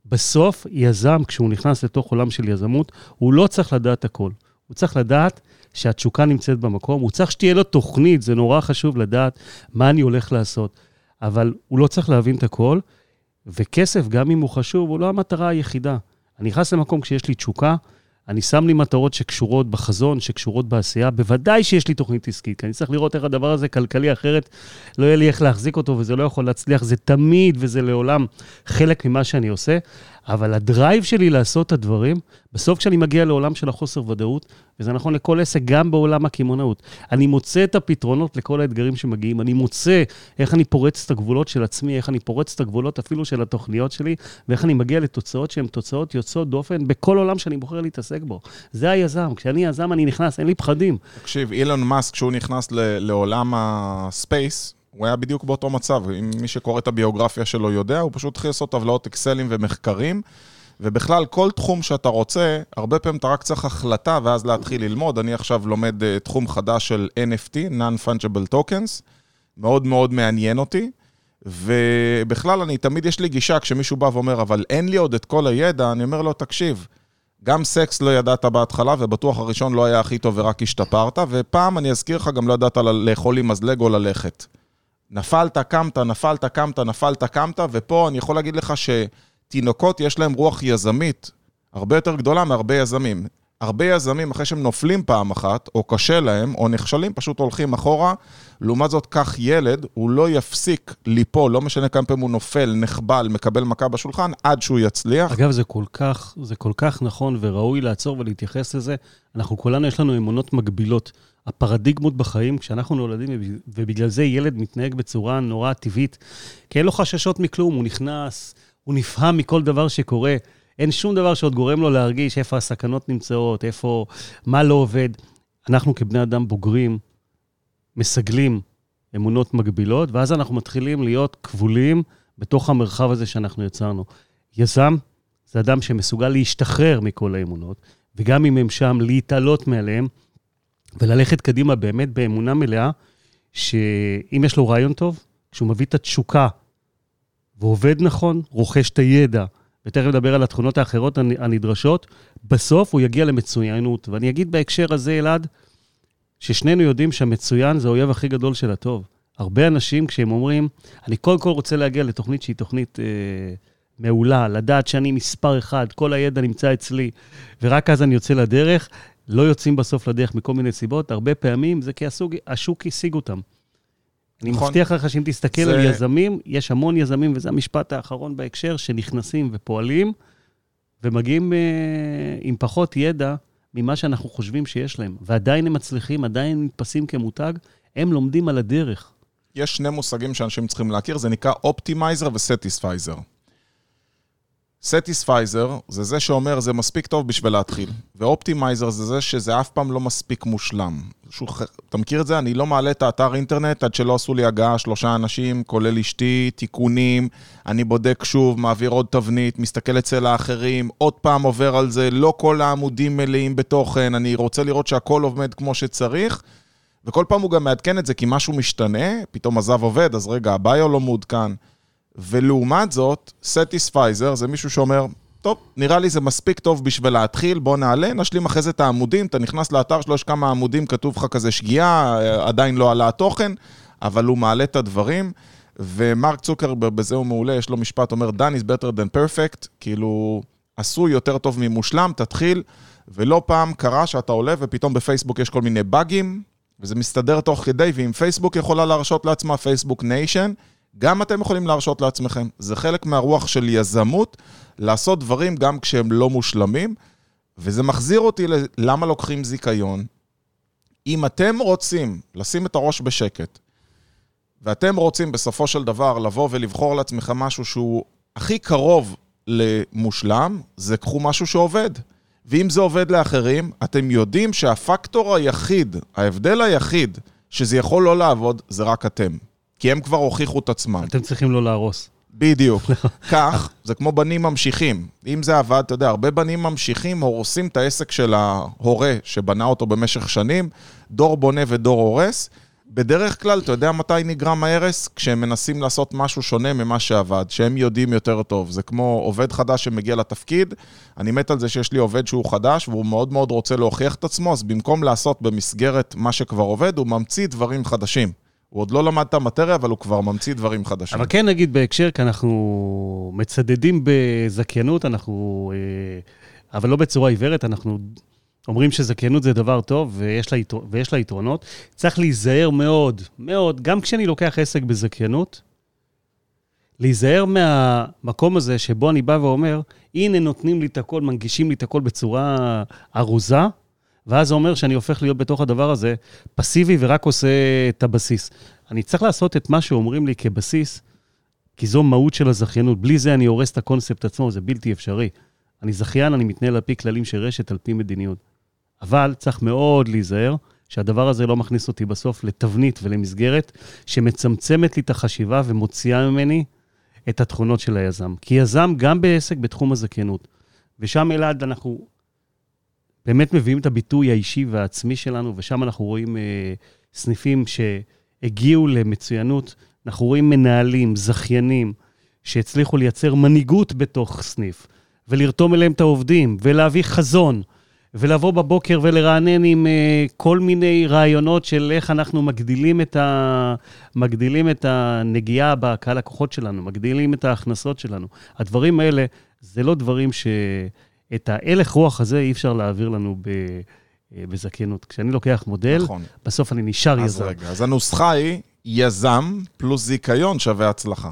בסוף יזם, כשהוא נכנס לתוך עולם של יזמות, הוא לא צריך לדעת הכל. הוא צריך לדעת שהתשוקה נמצאת במקום, הוא צריך שתהיה לו תוכנית, זה נורא חשוב לדעת מה אני הולך לעשות. אבל הוא לא צריך להבין את הכל, וכסף, גם אם הוא חשוב, הוא לא המטרה היחידה. אני נכנס למקום כשיש לי תשוקה, אני שם לי מטרות שקשורות בחזון, שקשורות בעשייה. בוודאי שיש לי תוכנית עסקית, כי אני צריך לראות איך הדבר הזה כלכלי, אחרת לא יהיה לי איך להחזיק אותו וזה לא יכול להצליח. זה תמיד וזה לעולם חלק ממה שאני עושה. אבל הדרייב שלי לעשות את הדברים, בסוף כשאני מגיע לעולם של החוסר ודאות, וזה נכון לכל עסק, גם בעולם הקמעונאות, אני מוצא את הפתרונות לכל האתגרים שמגיעים, אני מוצא איך אני פורץ את הגבולות של עצמי, איך אני פורץ את הגבולות אפילו של התוכניות שלי, ואיך אני מגיע לתוצאות שהן תוצאות יוצאות דופן בכל עולם שאני בוחר להתעסק בו. זה היזם. כשאני יזם, אני נכנס, אין לי פחדים. תקשיב, אילון מאסק, כשהוא נכנס לעולם הספייס, הוא היה בדיוק באותו מצב. אם מי שקורא את הביוגרפיה שלו יודע, הוא פשוט התחיל לעשות טבלאות אקסלים ומחקרים. ובכלל, כל תחום שאתה רוצה, הרבה פעמים אתה רק צריך החלטה ואז להתחיל ללמוד. אני עכשיו לומד uh, תחום חדש של NFT, Non-Fungible Tokens, מאוד מאוד מעניין אותי. ובכלל, אני תמיד, יש לי גישה, כשמישהו בא ואומר, אבל אין לי עוד את כל הידע, אני אומר לו, תקשיב, גם סקס לא ידעת בהתחלה, ובטוח הראשון לא היה הכי טוב ורק השתפרת, ופעם, אני אזכיר לך, גם לא ידעת לאכול עם מזלג או ללכת. נפלת, קמת, נפלת, קמת, נפלת, קמת, ופה אני יכול להגיד לך שתינוקות יש להם רוח יזמית הרבה יותר גדולה מהרבה יזמים. הרבה יזמים, אחרי שהם נופלים פעם אחת, או קשה להם, או נכשלים, פשוט הולכים אחורה. לעומת זאת, כך ילד, הוא לא יפסיק ליפול, לא משנה כמה פעמים הוא נופל, נחבל, מקבל מכה בשולחן, עד שהוא יצליח. אגב, זה כל כך, זה כל כך נכון וראוי לעצור ולהתייחס לזה. אנחנו כולנו, יש לנו אמונות מגבילות. הפרדיגמות בחיים, כשאנחנו נולדים, ובגלל זה ילד מתנהג בצורה נורא טבעית, כי אין לו חששות מכלום, הוא נכנס, הוא נפעם מכל דבר שקורה. אין שום דבר שעוד גורם לו להרגיש איפה הסכנות נמצאות, איפה, מה לא עובד. אנחנו כבני אדם בוגרים, מסגלים אמונות מגבילות, ואז אנחנו מתחילים להיות כבולים בתוך המרחב הזה שאנחנו יצרנו. יזם זה אדם שמסוגל להשתחרר מכל האמונות, וגם אם הם שם, להתעלות מעליהם, וללכת קדימה באמת באמונה מלאה, שאם יש לו רעיון טוב, כשהוא מביא את התשוקה ועובד נכון, רוכש את הידע, ותכף נדבר על התכונות האחרות הנדרשות, בסוף הוא יגיע למצוינות. ואני אגיד בהקשר הזה, אלעד, ששנינו יודעים שהמצוין זה האויב הכי גדול של הטוב. הרבה אנשים, כשהם אומרים, אני קודם כל רוצה להגיע לתוכנית שהיא תוכנית אה, מעולה, לדעת שאני מספר אחד, כל הידע נמצא אצלי, ורק אז אני יוצא לדרך, לא יוצאים בסוף לדרך מכל מיני סיבות. הרבה פעמים זה כי הסוג, השוק השיג אותם. אני נכון. מבטיח לך שאם תסתכל זה- על יזמים, יש המון יזמים, וזה המשפט האחרון בהקשר, שנכנסים ופועלים, ומגיעים אה, עם פחות ידע ממה שאנחנו חושבים שיש להם. ועדיין הם מצליחים, עדיין נתפסים כמותג, הם לומדים על הדרך. יש שני מושגים שאנשים צריכים להכיר, זה נקרא optimizer ו satisficer. satisficer זה זה שאומר זה מספיק טוב בשביל להתחיל, ו optimizer זה זה שזה אף פעם לא מספיק מושלם. שהוא, ח- אתה מכיר את זה? אני לא מעלה את האתר אינטרנט עד שלא עשו לי הגהה שלושה אנשים, כולל אשתי, תיקונים, אני בודק שוב, מעביר עוד תבנית, מסתכל אצל האחרים, עוד פעם עובר על זה, לא כל העמודים מלאים בתוכן, אני רוצה לראות שהכל עומד כמו שצריך. וכל פעם הוא גם מעדכן את זה כי משהו משתנה, פתאום עזב עובד, אז רגע, ה bio לא מעודכן. ולעומת זאת, satisficer זה מישהו שאומר, טוב, נראה לי זה מספיק טוב בשביל להתחיל, בוא נעלה, נשלים אחרי זה את העמודים, אתה נכנס לאתר שלו, יש כמה עמודים, כתוב לך כזה שגיאה, אה, עדיין לא עלה התוכן, אבל הוא מעלה את הדברים. ומרק צוקרברג, בזה הוא מעולה, יש לו משפט, אומר, done is better than perfect, כאילו, עשוי יותר טוב ממושלם, תתחיל. ולא פעם קרה שאתה עולה ופתאום בפייסבוק יש כל מיני באגים, וזה מסתדר תוך כדי, ואם פייסבוק יכולה להרשות לעצמה, פייסבוק nation, גם אתם יכולים להרשות לעצמכם. זה חלק מהרוח של יזמות, לעשות דברים גם כשהם לא מושלמים, וזה מחזיר אותי ללמה לוקחים זיכיון. אם אתם רוצים לשים את הראש בשקט, ואתם רוצים בסופו של דבר לבוא ולבחור לעצמכם משהו שהוא הכי קרוב למושלם, זה קחו משהו שעובד. ואם זה עובד לאחרים, אתם יודעים שהפקטור היחיד, ההבדל היחיד, שזה יכול לא לעבוד, זה רק אתם. כי הם כבר הוכיחו את עצמם. אתם צריכים לא להרוס. בדיוק. כך, זה כמו בנים ממשיכים. אם זה עבד, אתה יודע, הרבה בנים ממשיכים הורסים את העסק של ההורה שבנה אותו במשך שנים, דור בונה ודור הורס. בדרך כלל, אתה יודע מתי נגרם ההרס? כשהם מנסים לעשות משהו שונה ממה שעבד, שהם יודעים יותר טוב. זה כמו עובד חדש שמגיע לתפקיד, אני מת על זה שיש לי עובד שהוא חדש והוא מאוד מאוד רוצה להוכיח את עצמו, אז במקום לעשות במסגרת מה שכבר עובד, הוא ממציא דברים חדשים. הוא עוד לא למד את המטריה, אבל הוא כבר ממציא דברים חדשים. אבל כן נגיד בהקשר, כי אנחנו מצדדים בזכיינות, אנחנו... אה, אבל לא בצורה עיוורת, אנחנו אומרים שזכיינות זה דבר טוב ויש לה, יתר... ויש לה יתרונות. צריך להיזהר מאוד, מאוד, גם כשאני לוקח עסק בזכיינות, להיזהר מהמקום הזה שבו אני בא ואומר, הנה נותנים לי את הכל, מנגישים לי את הכל בצורה ארוזה, ואז זה אומר שאני הופך להיות בתוך הדבר הזה פסיבי ורק עושה את הבסיס. אני צריך לעשות את מה שאומרים לי כבסיס, כי זו מהות של הזכיינות. בלי זה אני הורס את הקונספט עצמו, זה בלתי אפשרי. אני זכיין, אני מתנהל על פי כללים של רשת, על פי מדיניות. אבל צריך מאוד להיזהר שהדבר הזה לא מכניס אותי בסוף לתבנית ולמסגרת שמצמצמת לי את החשיבה ומוציאה ממני את התכונות של היזם. כי יזם גם בעסק בתחום הזכיינות. ושם אלעד אנחנו באמת מביאים את הביטוי האישי והעצמי שלנו, ושם אנחנו רואים אה, סניפים שהגיעו למצוינות, אנחנו רואים מנהלים, זכיינים, שהצליחו לייצר מנהיגות בתוך סניף, ולרתום אליהם את העובדים, ולהביא חזון, ולבוא בבוקר ולרענן עם uh, כל מיני רעיונות של איך אנחנו מגדילים את, ה... מגדילים את הנגיעה בקהל לקוחות שלנו, מגדילים את ההכנסות שלנו. הדברים האלה, זה לא דברים ש... את ההלך רוח הזה אי אפשר להעביר לנו ב... אה, בזכיינות. כשאני לוקח מודל, נכון. בסוף אני נשאר אז יזם. רגע, אז הנוסחה היא יזם פלוס זיכיון שווה הצלחה.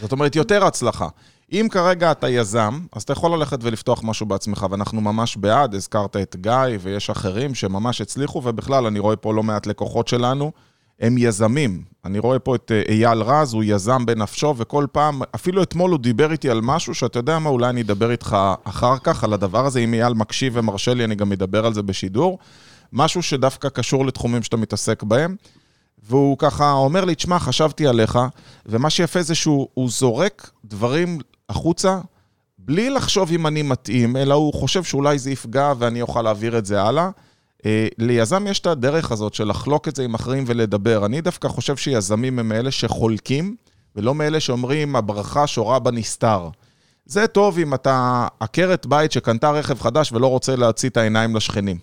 זאת אומרת, יותר הצלחה. אם כרגע אתה יזם, אז אתה יכול ללכת ולפתוח משהו בעצמך, ואנחנו ממש בעד, הזכרת את גיא ויש אחרים שממש הצליחו, ובכלל, אני רואה פה לא מעט לקוחות שלנו, הם יזמים. אני רואה פה את אה, אייל רז, הוא יזם בנפשו, וכל פעם, אפילו אתמול הוא דיבר איתי על משהו שאתה יודע מה, אולי אני אדבר איתך אחר כך על הדבר הזה, אם אייל מקשיב ומרשה לי, אני גם אדבר על זה בשידור. משהו שדווקא קשור לתחומים שאתה מתעסק בהם. והוא ככה אומר לי, תשמע, חשבתי עליך, ומה שיפה זה שהוא הוא זורק דברים החוצה, בלי לחשוב אם אני מתאים, אלא הוא חושב שאולי זה יפגע ואני אוכל להעביר את זה הלאה. אה, ליזם יש את הדרך הזאת של לחלוק את זה עם אחרים ולדבר. אני דווקא חושב שיזמים הם מאלה שחולקים, ולא מאלה שאומרים, הברכה שורה בנסתר. זה טוב אם אתה עקרת בית שקנתה רכב חדש ולא רוצה להוציא את העיניים לשכנים.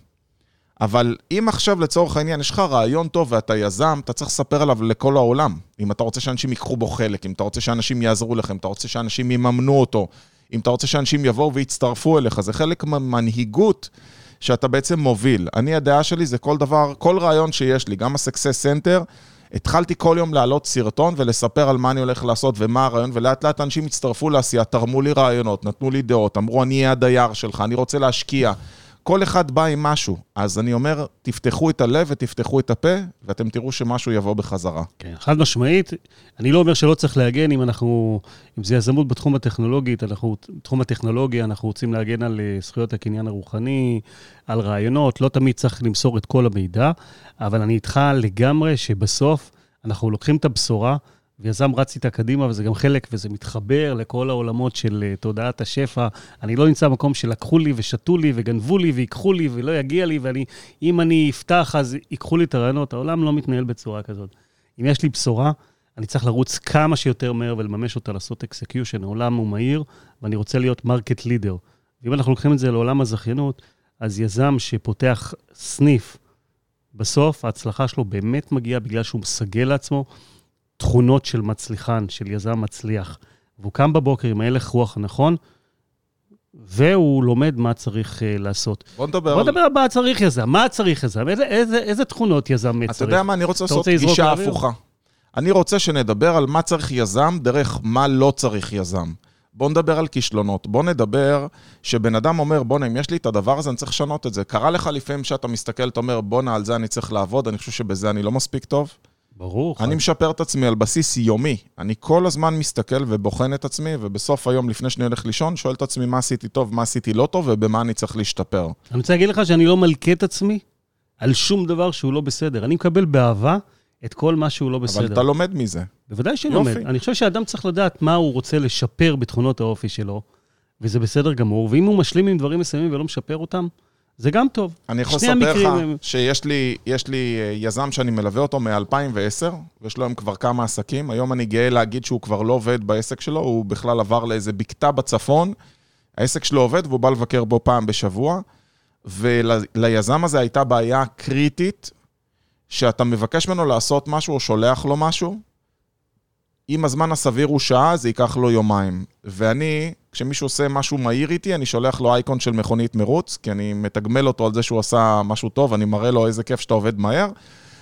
אבל אם עכשיו לצורך העניין יש לך רעיון טוב ואתה יזם, אתה צריך לספר עליו לכל העולם. אם אתה רוצה שאנשים ייקחו בו חלק, אם אתה רוצה שאנשים יעזרו לכם, אתה רוצה שאנשים יממנו אותו, אם אתה רוצה שאנשים יבואו ויצטרפו אליך, זה חלק מהמנהיגות שאתה בעצם מוביל. אני, הדעה שלי זה כל דבר, כל רעיון שיש לי, גם ה-Success Center, התחלתי כל יום להעלות סרטון ולספר על מה אני הולך לעשות ומה הרעיון, ולאט לאט אנשים הצטרפו לעשייה, תרמו לי רעיונות, נתנו לי דעות, אמרו, אני אהיה הדייר שלך, אני רוצה להשקיע. כל אחד בא עם משהו. אז אני אומר, תפתחו את הלב ותפתחו את הפה, ואתם תראו שמשהו יבוא בחזרה. כן, חד משמעית. אני לא אומר שלא צריך להגן אם אנחנו, אם זה יזמות בתחום הטכנולוגית, אנחנו, בתחום הטכנולוגיה, אנחנו רוצים להגן על אה, זכויות הקניין הרוחני, על רעיונות, לא תמיד צריך למסור את כל המידע, אבל אני איתך לגמרי שבסוף אנחנו לוקחים את הבשורה, ויזם רץ איתה קדימה, וזה גם חלק, וזה מתחבר לכל העולמות של uh, תודעת השפע. אני לא נמצא במקום שלקחו לי ושתו לי וגנבו לי ויקחו לי ולא יגיע לי, ואם אני אפתח אז ייקחו לי את הרעיונות. העולם לא מתנהל בצורה כזאת. אם יש לי בשורה, אני צריך לרוץ כמה שיותר מהר ולממש אותה, לעשות execution. העולם הוא מהיר, ואני רוצה להיות market leader. ואם אנחנו לוקחים את זה לעולם הזכיינות, אז יזם שפותח סניף, בסוף ההצלחה שלו באמת מגיעה בגלל שהוא מסגל לעצמו תכונות של מצליחן, של יזם מצליח. והוא קם בבוקר עם ההלך רוח הנכון, והוא לומד מה צריך uh, לעשות. בוא נדבר בוא נדבר על מה צריך יזם. מה צריך יזם? איזה, איזה, איזה תכונות יזם צריך? אתה יודע מה, אני רוצה לעשות גישה הפוכה. אני רוצה שנדבר על מה צריך יזם דרך מה לא צריך יזם. בוא נדבר על כישלונות. בוא נדבר שבן אדם אומר, בואנה, אם יש לי את הדבר הזה, אני צריך לשנות את זה. קרה לך לפעמים שאתה מסתכל, אתה אומר, בואנה, על זה אני צריך לעבוד, אני חושב שבזה אני לא מספיק טוב? ברור. אני משפר את עצמי על בסיס יומי. אני כל הזמן מסתכל ובוחן את עצמי, ובסוף היום, לפני שאני הולך לישון, שואל את עצמי מה עשיתי טוב, מה עשיתי לא טוב, ובמה אני צריך להשתפר. אני רוצה להגיד לך שאני לא מלכה את עצמי על שום דבר שהוא לא בסדר. אני מקבל באהבה את כל מה שהוא לא בסדר. אבל אתה לומד מזה. בוודאי שאני לומד. אני חושב שאדם צריך לדעת מה הוא רוצה לשפר בתכונות האופי שלו, וזה בסדר גמור, ואם הוא משלים עם דברים מסוימים ולא משפר אותם, זה גם טוב. אני יכול לספר לך הם... שיש לי, לי אה, יזם שאני מלווה אותו מ-2010, ויש לו היום כבר כמה עסקים. היום אני גאה להגיד שהוא כבר לא עובד בעסק שלו, הוא בכלל עבר לאיזה בקתה בצפון. העסק שלו עובד והוא בא לבקר בו פעם בשבוע. וליזם הזה הייתה בעיה קריטית, שאתה מבקש ממנו לעשות משהו או שולח לו משהו, אם הזמן הסביר הוא שעה, זה ייקח לו יומיים. ואני, כשמישהו עושה משהו מהיר איתי, אני שולח לו אייקון של מכונית מרוץ, כי אני מתגמל אותו על זה שהוא עשה משהו טוב, אני מראה לו איזה כיף שאתה עובד מהר,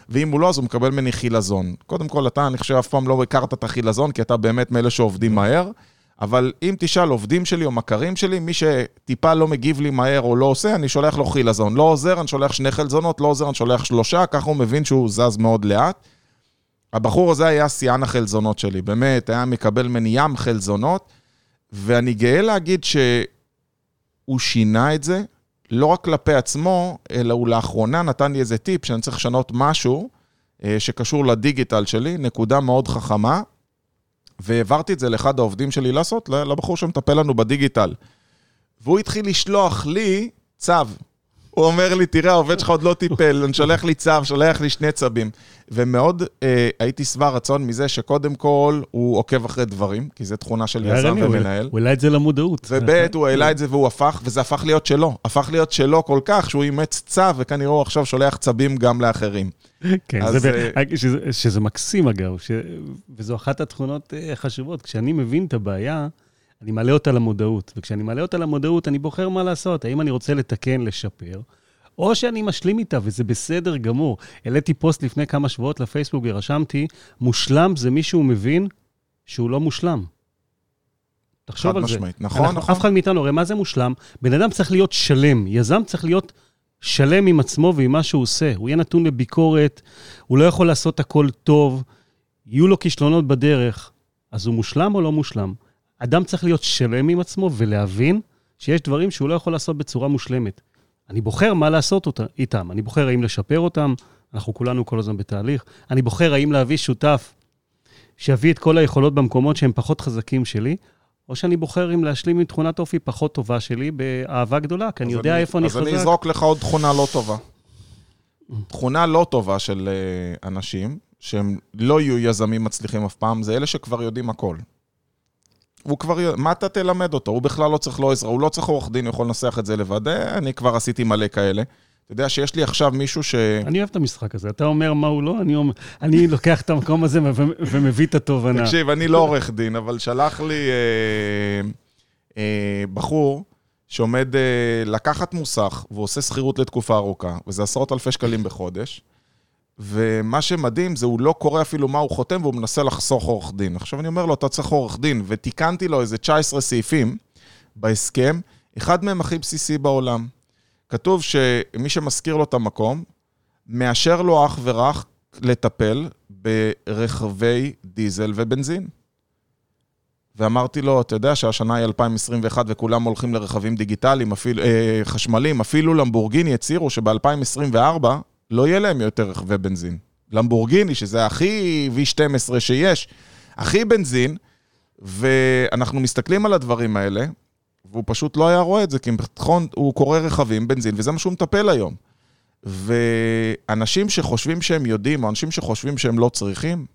ואם הוא לא, אז הוא מקבל ממני חילזון. קודם כל, אתה, אני חושב, אף פעם לא הכרת את החילזון, כי אתה באמת מאלה שעובדים מהר, אבל אם תשאל עובדים שלי או מכרים שלי, מי שטיפה לא מגיב לי מהר או לא עושה, אני שולח לו חילזון. לא עוזר, אני שולח שני חלזונות, לא עוזר, אני שולח שלושה, ככה הוא מבין שהוא זז מאוד לאט. הבחור הזה היה שיאן החלזונות שלי, באמת, היה מקבל ממני ים חלזונות, ואני גאה להגיד שהוא שינה את זה, לא רק כלפי עצמו, אלא הוא לאחרונה נתן לי איזה טיפ שאני צריך לשנות משהו אה, שקשור לדיגיטל שלי, נקודה מאוד חכמה, והעברתי את זה לאחד העובדים שלי לעשות, לבחור שמטפל לנו בדיגיטל. והוא התחיל לשלוח לי צו. הוא אומר לי, תראה, העובד שלך עוד לא טיפל, אני שולח לי צו, שולח לי שני צבים. ומאוד אה, הייתי שבע רצון מזה שקודם כל הוא עוקב אחרי דברים, כי זו תכונה של יזם ומנהל. הוא העלה את זה למודעות. וב' הוא העלה את זה והוא הפך, וזה הפך להיות שלו. הפך להיות שלו כל כך שהוא אימץ צו, וכנראה הוא עכשיו שולח צבים גם לאחרים. כן, אז... זה, אה, שזה, שזה מקסים אגב, ש... וזו אחת התכונות החשובות. אה, כשאני מבין את הבעיה, אני מעלה אותה למודעות, וכשאני מעלה אותה למודעות, אני בוחר מה לעשות. האם אני רוצה לתקן, לשפר, או שאני משלים איתה, וזה בסדר גמור. העליתי פוסט לפני כמה שבועות לפייסבוק ורשמתי, מושלם זה מישהו מבין שהוא לא מושלם. תחשוב על משמעית. זה. נכון, אנחנו, נכון. אף אחד מאיתנו, הרי מה זה מושלם? בן אדם צריך להיות שלם, יזם צריך להיות שלם עם עצמו ועם מה שהוא עושה. הוא יהיה נתון לביקורת, הוא לא יכול לעשות הכל טוב, יהיו לו כישלונות בדרך. אז הוא מושלם או לא מושלם? אדם צריך להיות שלם עם עצמו ולהבין שיש דברים שהוא לא יכול לעשות בצורה מושלמת. אני בוחר מה לעשות אותה, איתם. אני בוחר האם לשפר אותם, אנחנו כולנו כל הזמן בתהליך. אני בוחר האם להביא שותף שיביא את כל היכולות במקומות שהם פחות חזקים שלי, או שאני בוחר אם להשלים עם תכונת אופי פחות טובה שלי באהבה גדולה, כי אני יודע אני, איפה אני חזק. אז אני אזרוק לך עוד תכונה לא טובה. תכונה לא טובה של uh, אנשים, שהם לא יהיו יזמים מצליחים אף פעם, זה אלה שכבר יודעים הכל. הוא כבר, מה אתה תלמד אותו? הוא בכלל לא צריך לו עזרה, הוא לא צריך עורך דין, הוא יכול לנסח את זה לבד. אני כבר עשיתי מלא כאלה. אתה יודע שיש לי עכשיו מישהו ש... אני אוהב את המשחק הזה. אתה אומר מה הוא לא, אני, אומר, אני לוקח את המקום הזה ומביא את התובנה. תקשיב, אני לא עורך דין, אבל שלח לי אה, אה, בחור שעומד אה, לקחת מוסך, והוא עושה שכירות לתקופה ארוכה, וזה עשרות אלפי שקלים בחודש, ומה שמדהים זה הוא לא קורא אפילו מה הוא חותם, והוא מנסה לחסוך עורך דין. עכשיו אני אומר לו, אתה צריך עורך דין, ותיקנתי לו איזה 19 סעיפים בהסכם, אחד מהם הכי בסיסי בעולם. כתוב שמי שמשכיר לו את המקום, מאשר לו אך ורק לטפל ברכבי דיזל ובנזין. ואמרתי לו, אתה יודע שהשנה היא 2021 וכולם הולכים לרכבים דיגיטליים, אפילו, אה, חשמליים, אפילו למבורגיני הצהירו שב-2024 לא יהיה להם יותר רכבי בנזין. למבורגיני, שזה הכי V12 שיש, הכי בנזין, ואנחנו מסתכלים על הדברים האלה, והוא פשוט לא היה רואה את זה, כי נכון, הוא קורא רכבים, בנזין, וזה מה שהוא מטפל היום. ואנשים שחושבים שהם יודעים, או אנשים שחושבים שהם לא צריכים,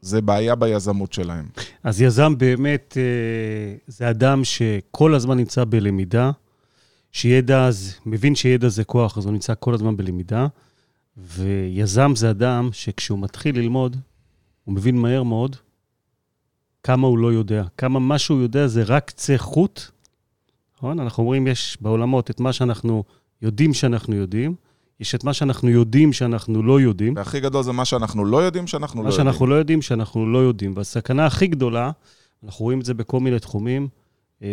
זה בעיה ביזמות שלהם. אז יזם באמת אה, זה אדם שכל הזמן נמצא בלמידה, שידע, מבין שידע זה כוח, אז הוא נמצא כל הזמן בלמידה, ויזם זה אדם שכשהוא מתחיל ללמוד, הוא מבין מהר מאוד כמה הוא לא יודע. כמה מה שהוא יודע זה רק קצה חוט. נכון? אנחנו אומרים, יש בעולמות את מה שאנחנו יודעים שאנחנו יודעים, יש את מה שאנחנו יודעים שאנחנו לא יודעים. והכי גדול זה מה שאנחנו לא יודעים שאנחנו לא מה יודעים. שאנחנו לא יודעים שאנחנו לא יודעים. והסכנה הכי גדולה, אנחנו רואים את זה בכל מיני תחומים, אה,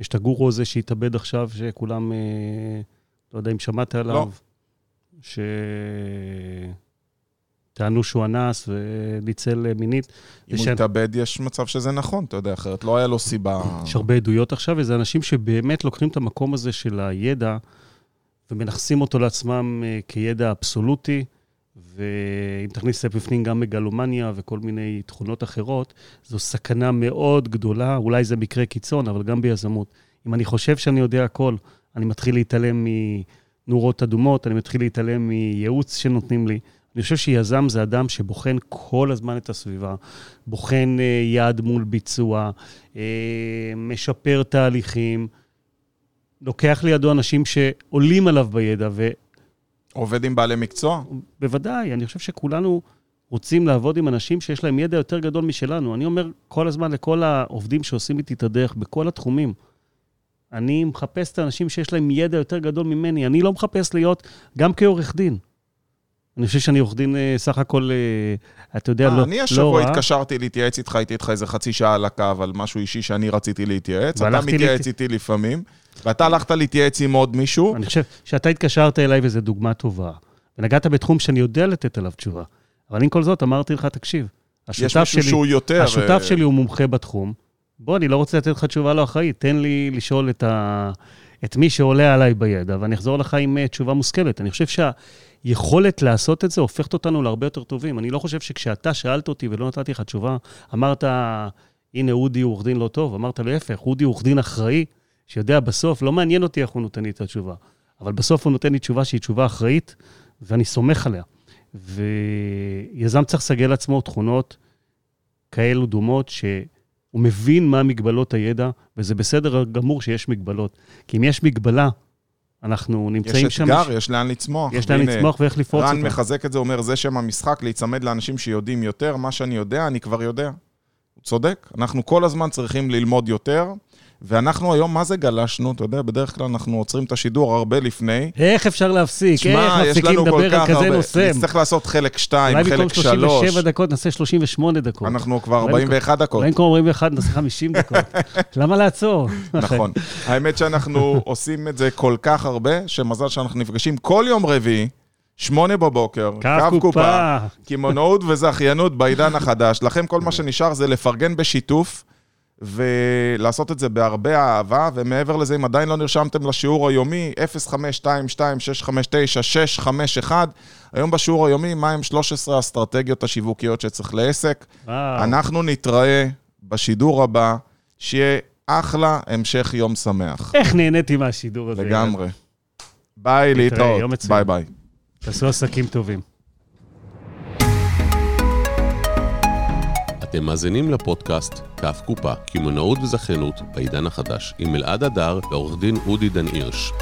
יש את הגורו הזה שהתאבד עכשיו, שכולם, אה, לא יודע אם שמעת עליו, לא. שטענו שהוא אנס וניצל אה, מינית. אם הוא התאבד, יש מצב שזה נכון, אתה יודע, אחרת לא היה לו סיבה... יש הרבה עדויות עכשיו, וזה אנשים שבאמת לוקחים את המקום הזה של הידע ומנכסים אותו לעצמם אה, כידע אבסולוטי, ואם תכניס בפנים גם מגלומניה וכל מיני תכונות אחרות, זו סכנה מאוד גדולה, אולי זה מקרה קיצון, אבל גם ביזמות. אם אני חושב שאני יודע הכל, אני מתחיל להתעלם מנורות אדומות, אני מתחיל להתעלם מייעוץ שנותנים לי. אני חושב שיזם זה אדם שבוחן כל הזמן את הסביבה, בוחן אה, יעד מול ביצוע, אה, משפר תהליכים, לוקח לידו אנשים שעולים עליו בידע, עובד עם בעלי מקצוע? ובוודאי, אני חושב שכולנו רוצים לעבוד עם אנשים שיש להם ידע יותר גדול משלנו. אני אומר כל הזמן לכל העובדים שעושים איתי את הדרך בכל התחומים, אני מחפש את האנשים שיש להם ידע יותר גדול ממני. אני לא מחפש להיות גם כעורך דין. אני חושב שאני עורך דין אה, סך הכל, אה, אתה יודע, אה, לא, אני לא השבוע רע. התקשרתי להתייעץ איתך, הייתי איתך איזה חצי שעה על הקו על משהו אישי שאני רציתי להתייעץ. אתה מתייעץ איתי לפעמים, ואתה הלכת להתייעץ עם עוד מישהו. אני חושב שאתה התקשרת אליי וזו דוגמה טובה, ונגעת בתחום שאני יודע לתת עליו תשובה. אבל עם כל זאת, אמרתי לך, תקשיב, השותף שלי, שהוא יותר... השותף שלי הוא מומחה בתחום. בוא, אני לא רוצה לתת לך תשובה לא אחראית, תן לי לשאול את, ה... את מי שעולה עליי בידע, ואני אחזור לך עם תשובה מושכלת. אני חושב שהיכולת לעשות את זה הופכת אותנו להרבה יותר טובים. אני לא חושב שכשאתה שאלת אותי ולא נתתי לך תשובה, אמרת, הנה, אודי הוא עורך דין לא טוב, אמרת להפך, אודי הוא עורך דין אחראי, שיודע בסוף, לא מעניין אותי איך הוא נותן לי את התשובה, אבל בסוף הוא נותן לי תשובה שהיא תשובה אחראית, ואני סומך עליה. ויזם צריך לסגל לעצמו תכונות כאלו דומות, שהוא מבין מה מגבלות הידע, וזה בסדר גמור שיש מגבלות. כי אם יש מגבלה, אנחנו נמצאים יש שם... אתגר, יש לאן לצמוח. יש לאן לצמוח ואיך לפרוץ רן אותה. מחזק את זה, אומר, זה שם המשחק, להיצמד לאנשים שיודעים יותר, מה שאני יודע, אני כבר יודע. הוא צודק, אנחנו כל הזמן צריכים ללמוד יותר, ואנחנו היום, מה זה גלשנו? אתה יודע, בדרך כלל אנחנו עוצרים את השידור הרבה לפני. איך אפשר להפסיק? שמע, איך מפסיקים לדבר על כזה הרבה. נושא? נצטרך לעשות חלק 2, אולי במקום חלק 3. 37 דקות נעשה 38 דקות. אנחנו כבר אולי 41 דקות. אולי במקום 41 נעשה 50 דקות. למה לעצור? נכון. האמת שאנחנו עושים את זה כל כך הרבה, שמזל שאנחנו נפגשים כל יום רביעי, שמונה בבוקר, קו קופה. קמעונאות וזכיינות בעידן החדש. לכם כל מה שנשאר זה לפרגן בשיתוף. ולעשות את זה בהרבה אהבה, ומעבר לזה, אם עדיין לא נרשמתם לשיעור היומי, 0522-659-651, היום בשיעור היומי, מהם 13 האסטרטגיות השיווקיות שצריך לעסק. וואו. אנחנו נתראה בשידור הבא, שיהיה אחלה המשך יום שמח. איך נהניתי מהשידור הזה. לגמרי. ביי, להתראות. ביי ביי. תעשו עסקים טובים. אתם מאזינים לפודקאסט קו קופה, קמעונאות וזכיינות בעידן החדש, עם אלעד הדר ועורך דין אודי דן הירש.